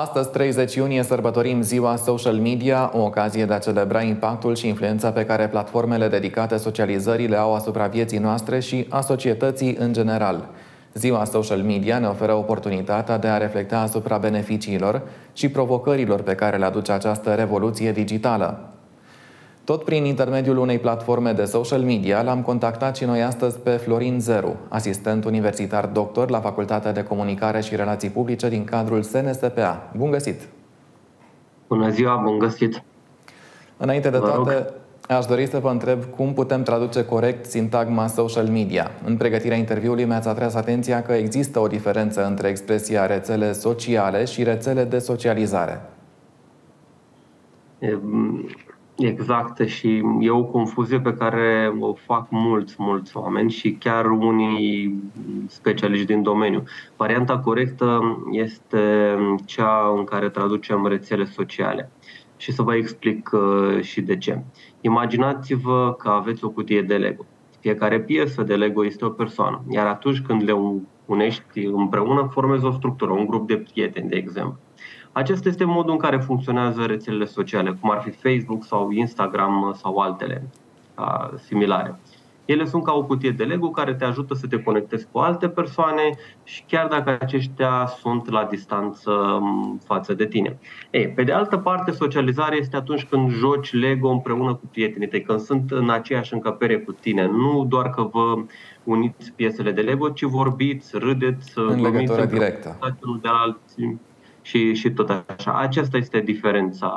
Astăzi, 30 iunie, sărbătorim ziua social media, o ocazie de a celebra impactul și influența pe care platformele dedicate socializării le au asupra vieții noastre și a societății în general. Ziua social media ne oferă oportunitatea de a reflecta asupra beneficiilor și provocărilor pe care le aduce această revoluție digitală. Tot prin intermediul unei platforme de social media l-am contactat și noi astăzi pe Florin Zeru, asistent universitar doctor la Facultatea de Comunicare și Relații Publice din cadrul SNSPA. Bun găsit! Bună ziua, bun găsit! Înainte de toate, aș dori să vă întreb cum putem traduce corect sintagma social media. În pregătirea interviului mi-ați atras atenția că există o diferență între expresia rețele sociale și rețele de socializare. Exact și e o confuzie pe care o fac mulți, mulți oameni și chiar unii specialiști din domeniu. Varianta corectă este cea în care traducem rețele sociale. Și să vă explic uh, și de ce. Imaginați-vă că aveți o cutie de Lego. Fiecare piesă de Lego este o persoană, iar atunci când le unești împreună, formezi o structură, un grup de prieteni, de exemplu. Acesta este modul în care funcționează rețelele sociale, cum ar fi Facebook sau Instagram sau altele similare. Ele sunt ca o cutie de Lego care te ajută să te conectezi cu alte persoane și chiar dacă aceștia sunt la distanță față de tine. Ei, pe de altă parte, socializarea este atunci când joci Lego împreună cu prietenii tăi, când sunt în aceeași încăpere cu tine. Nu doar că vă uniți piesele de Lego, ci vorbiți, râdeți, în legătură directă. De alții și, și tot așa. Aceasta este diferența.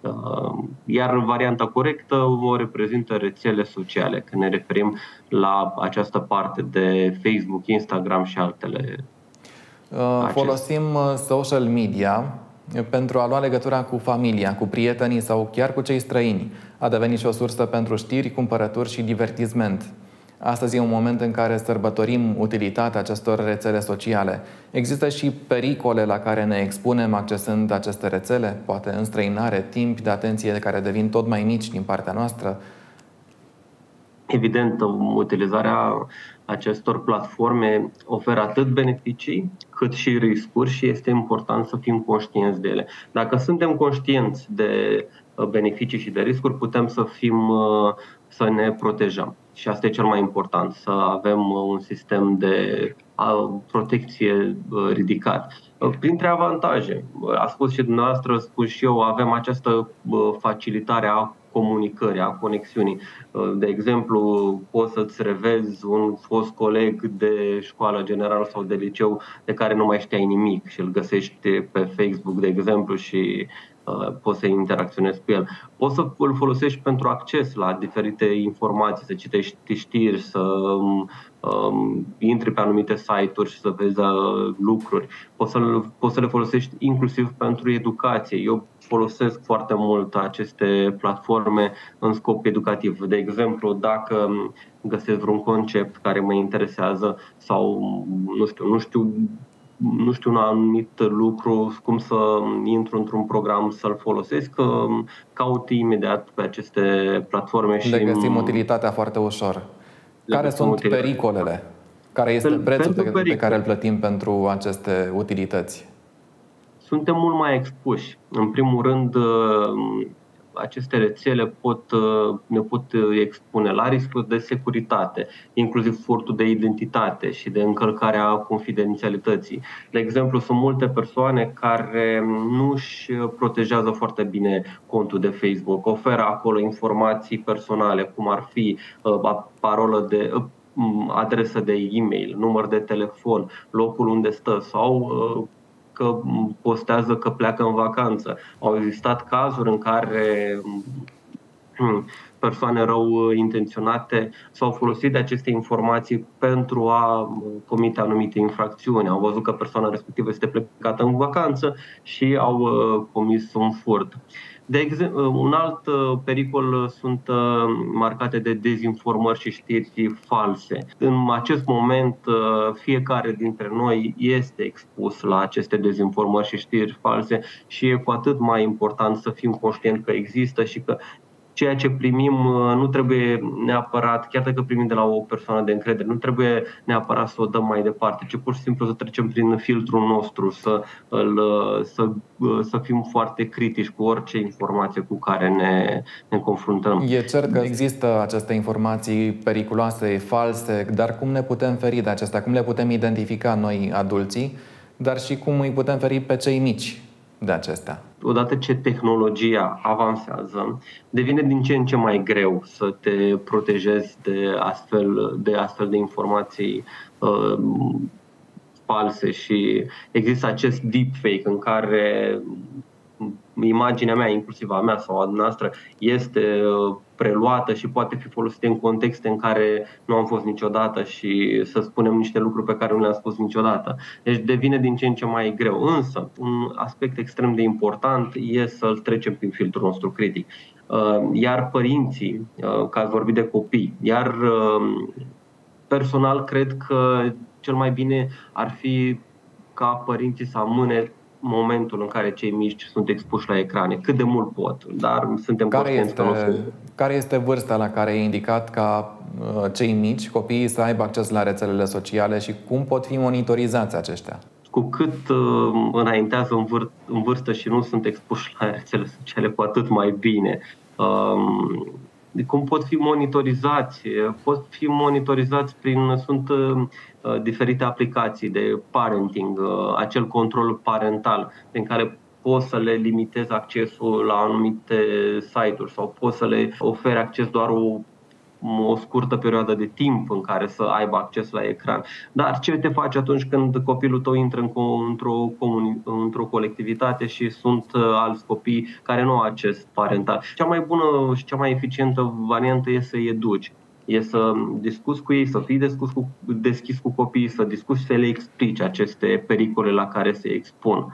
Uh, iar varianta corectă o reprezintă rețele sociale, când ne referim la această parte de Facebook, Instagram și altele. Uh, folosim uh, social media pentru a lua legătura cu familia, cu prietenii sau chiar cu cei străini. A devenit și o sursă pentru știri, cumpărături și divertisment. Astăzi e un moment în care sărbătorim utilitatea acestor rețele sociale. Există și pericole la care ne expunem accesând aceste rețele, poate înstrăinare, timp de atenție care devin tot mai mici din partea noastră. Evident, utilizarea acestor platforme oferă atât beneficii cât și riscuri și este important să fim conștienți de ele. Dacă suntem conștienți de uh, beneficii și de riscuri, putem să fim uh, să ne protejăm și asta e cel mai important, să avem uh, un sistem de protecție uh, ridicat. Uh, printre avantaje, a spus și dumneavoastră, spus și eu, avem această facilitare a comunicării, a conexiunii. De exemplu, poți să-ți revezi un fost coleg de școală generală sau de liceu de care nu mai știai nimic și îl găsești pe Facebook, de exemplu, și Uh, poți să interacționezi cu el. Poți să îl folosești pentru acces la diferite informații, să citești știri, să um, um intri pe anumite site-uri și să vezi uh, lucruri. Poți să, poți să le folosești inclusiv pentru educație. Eu folosesc foarte mult aceste platforme în scop educativ. De exemplu, dacă um, găsesc vreun concept care mă interesează sau, nu știu, nu știu nu știu, un anumit lucru, cum să intru într-un program să-l folosesc, caut imediat pe aceste platforme și... Le găsim utilitatea foarte ușor. Care sunt utilitate. pericolele? Care este prețul pe, pe care îl plătim pentru aceste utilități? Suntem mult mai expuși. În primul rând, aceste rețele pot, uh, ne pot uh, expune la riscuri de securitate, inclusiv furtul de identitate și de încălcarea confidențialității. De exemplu, sunt multe persoane care nu își protejează foarte bine contul de Facebook, oferă acolo informații personale, cum ar fi uh, parolă de adresă de e-mail, număr de telefon, locul unde stă sau că postează că pleacă în vacanță. Au existat cazuri în care hmm, persoane rău intenționate s-au folosit de aceste informații pentru a comite anumite infracțiuni. Au văzut că persoana respectivă este plecată în vacanță și au uh, comis un furt. De exemplu, un alt uh, pericol uh, sunt uh, marcate de dezinformări și știri false. În acest moment, fiecare dintre noi este expus la aceste dezinformări și știri false și e cu atât mai important să fim conștienți că există și că ceea ce primim nu trebuie neapărat, chiar dacă primim de la o persoană de încredere, nu trebuie neapărat să o dăm mai departe, ci pur și simplu să trecem prin filtrul nostru, să, îl, să, să fim foarte critici cu orice informație cu care ne, ne confruntăm. E cer că există aceste informații periculoase, false, dar cum ne putem feri de acestea? Cum le putem identifica noi, adulții, dar și cum îi putem feri pe cei mici de acestea? Odată ce tehnologia avansează, devine din ce în ce mai greu să te protejezi de astfel de, astfel de informații uh, false și există acest deepfake în care imaginea mea, inclusiv a mea sau a noastră, este uh, preluată și poate fi folosită în contexte în care nu am fost niciodată și să spunem niște lucruri pe care nu le-am spus niciodată. Deci devine din ce în ce mai greu. Însă, un aspect extrem de important e să-l trecem prin filtrul nostru critic. Uh, iar părinții, uh, că ați vorbit de copii, iar personal cred că cel mai bine ar fi ca părinții să amâne momentul în care cei mici sunt expuși la ecrane, cât de mult pot, dar suntem care este, care este vârsta la care e indicat ca uh, cei mici, copiii, să aibă acces la rețelele sociale și cum pot fi monitorizați aceștia? Cu cât uh, înaintează în, vâr- în vârstă și nu sunt expuși la rețele sociale, cu atât mai bine. Um, cum pot fi monitorizați? Pot fi monitorizați prin, sunt uh, diferite aplicații de parenting, uh, acel control parental, în care poți să le limitezi accesul la anumite site-uri sau poți să le oferi acces doar o o scurtă perioadă de timp în care să aibă acces la ecran. Dar ce te faci atunci când copilul tău intră într-o, comuni- într-o colectivitate și sunt uh, alți copii care nu au acces parental? Cea mai bună și cea mai eficientă variantă este să-i educi e să discuți cu ei, să fii deschis cu, deschis cu copiii, să discuți și să le explici aceste pericole la care se expun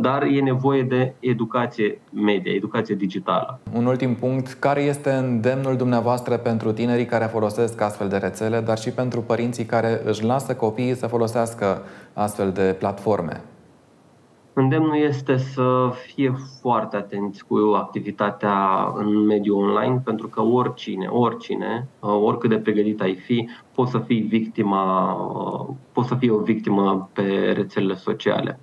dar e nevoie de educație media, educație digitală. Un ultim punct, care este îndemnul dumneavoastră pentru tinerii care folosesc astfel de rețele, dar și pentru părinții care își lasă copiii să folosească astfel de platforme? Îndemnul este să fie foarte atenți cu activitatea în mediul online, pentru că oricine, oricine, oricât de pregătit ai fi, poți să fii victima, poți să fii o victimă pe rețelele sociale.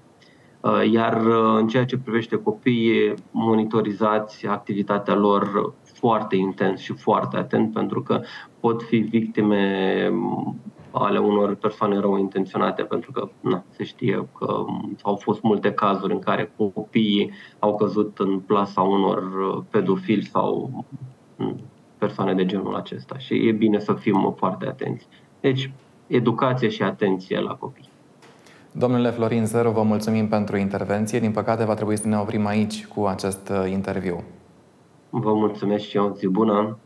Uh, iar uh, în ceea ce privește copiii, monitorizați activitatea lor foarte intens și foarte atent, pentru că pot fi victime um, ale unor persoane rău intenționate, pentru că na, se știe că um, au fost multe cazuri în care copiii au căzut în plasa unor uh, pedofili sau um, persoane de genul acesta și e bine să fim foarte atenți. Deci, educație și atenție la copii. Domnule Florin Zero, vă mulțumim pentru intervenție. Din păcate, va trebui să ne oprim aici cu acest uh, interviu. Vă mulțumesc și eu. Zi bună!